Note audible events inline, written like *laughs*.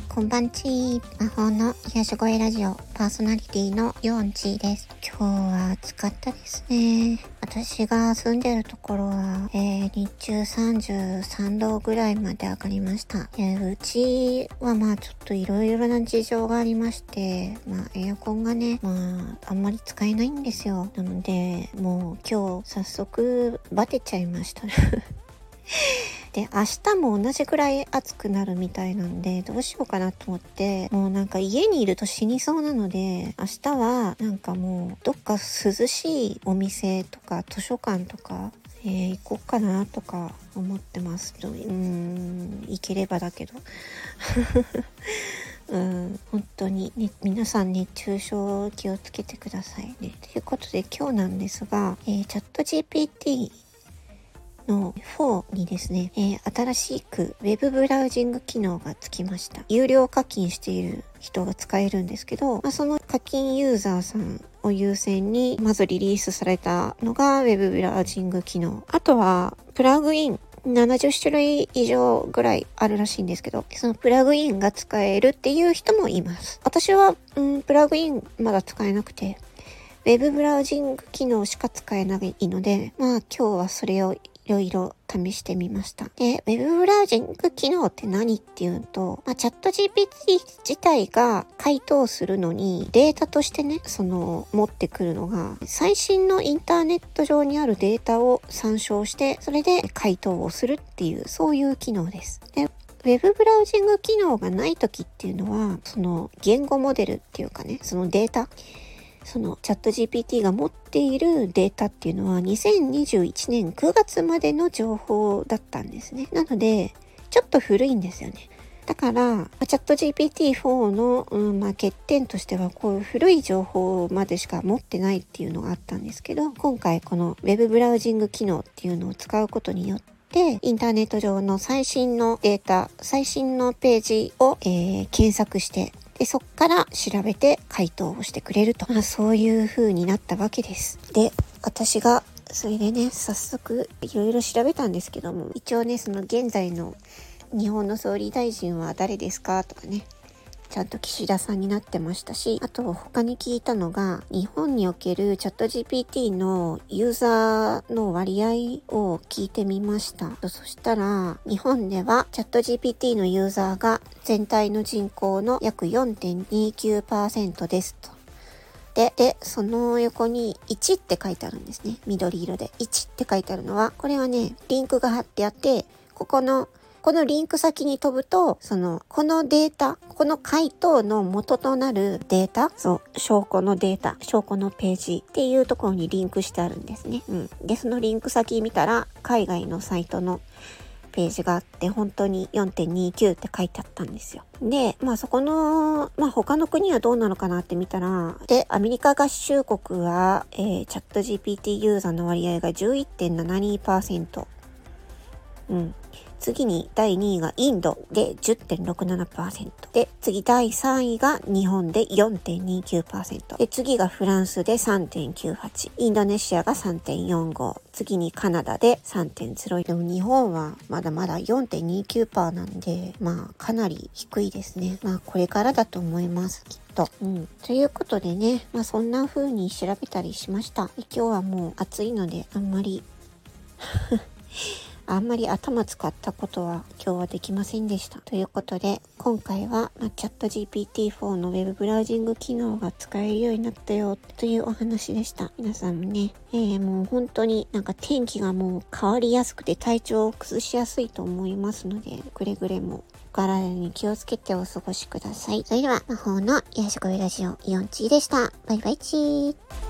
こんばんち魔法の癒し声ラジオパーソナリティのヨンチーです。今日は暑かったですね。私が住んでるところは、えー、日中33度ぐらいまで上がりました。えー、うちはまあちょっといろいろな事情がありまして、まあエアコンがね、まああんまり使えないんですよ。なので、もう今日早速バテちゃいました。*laughs* で、明日も同じくらい暑くなるみたいなんで、どうしようかなと思って、もうなんか家にいると死にそうなので、明日はなんかもうどっか涼しいお店とか図書館とか、えー、行こうかなとか思ってます。うーん、行ければだけど。*laughs* うん、本当に、ね、皆さん熱中症気をつけてくださいね。ということで今日なんですが、えー、チャット GPT の4にですね、えー、新しく Web ブラウジング機能がつきました。有料課金している人が使えるんですけど、まあ、その課金ユーザーさんを優先にまずリリースされたのが Web ブラウジング機能。あとはプラグイン70種類以上ぐらいあるらしいんですけど、そのプラグインが使えるっていう人もいます。私は、うん、プラグインまだ使えなくて、ウェブブラウジング機能しか使えないので、まあ今日はそれをいろいろ試してみました。で、Web ブラウジング機能って何っていうと、まあ、チャット GPT 自体が回答するのにデータとしてね、その持ってくるのが最新のインターネット上にあるデータを参照して、それで回答をするっていう、そういう機能です。で Web ブラウジング機能がない時っていうのは、その言語モデルっていうかね、そのデータ、そのチャット GPT が持っているデータっていうのは2021年9月までの情報だったんですね。なので、ちょっと古いんですよね。だから、チャット GPT-4 の、うんまあ、欠点としては、こういう古い情報までしか持ってないっていうのがあったんですけど、今回この Web ブラウジング機能っていうのを使うことによって、インターネット上の最新のデータ、最新のページを、えー、検索してで、そっから調べて回答をしてくれると。まあ、そういう風になったわけです。で、私が、それでね、早速、いろいろ調べたんですけども、一応ね、その現在の日本の総理大臣は誰ですか？とかね、ちゃんと岸田さんになってましたし、あと他に聞いたのが、日本におけるチャット GPT のユーザーの割合を聞いてみました。そしたら、日本ではチャット GPT のユーザーが全体の人口の約4.29%ですと。で、で、その横に1って書いてあるんですね。緑色で。1って書いてあるのは、これはね、リンクが貼ってあって、ここのこのリンク先に飛ぶと、その、このデータ、この回答の元となるデータ、そう、証拠のデータ、証拠のページっていうところにリンクしてあるんですね。うん。で、そのリンク先見たら、海外のサイトのページがあって、本当に4.29って書いてあったんですよ。で、まあそこの、まあ他の国はどうなのかなって見たら、で、アメリカ合衆国は、えー、チャット GPT ユーザーの割合が11.72%。うん。次に第2位がインドで10.67%。で、次第3位が日本で4.29%。で、次がフランスで3.98。インドネシアが3.45。次にカナダで3.0。でも日本はまだまだ4.29%なんで、まあかなり低いですね。まあこれからだと思います。きっと。うん。ということでね、まあそんな風に調べたりしました。今日はもう暑いのであんまり *laughs* あんまり頭使ったことは今日はできませんでした。ということで、今回は、ま、チャット GPT-4 の Web ブラウジング機能が使えるようになったよというお話でした。皆さんもね、えー、もう本当になんか天気がもう変わりやすくて体調を崩しやすいと思いますので、くれぐれもお体に気をつけてお過ごしください。それでは、魔法の癒し声ラジオイオンチーでした。バイバイチー。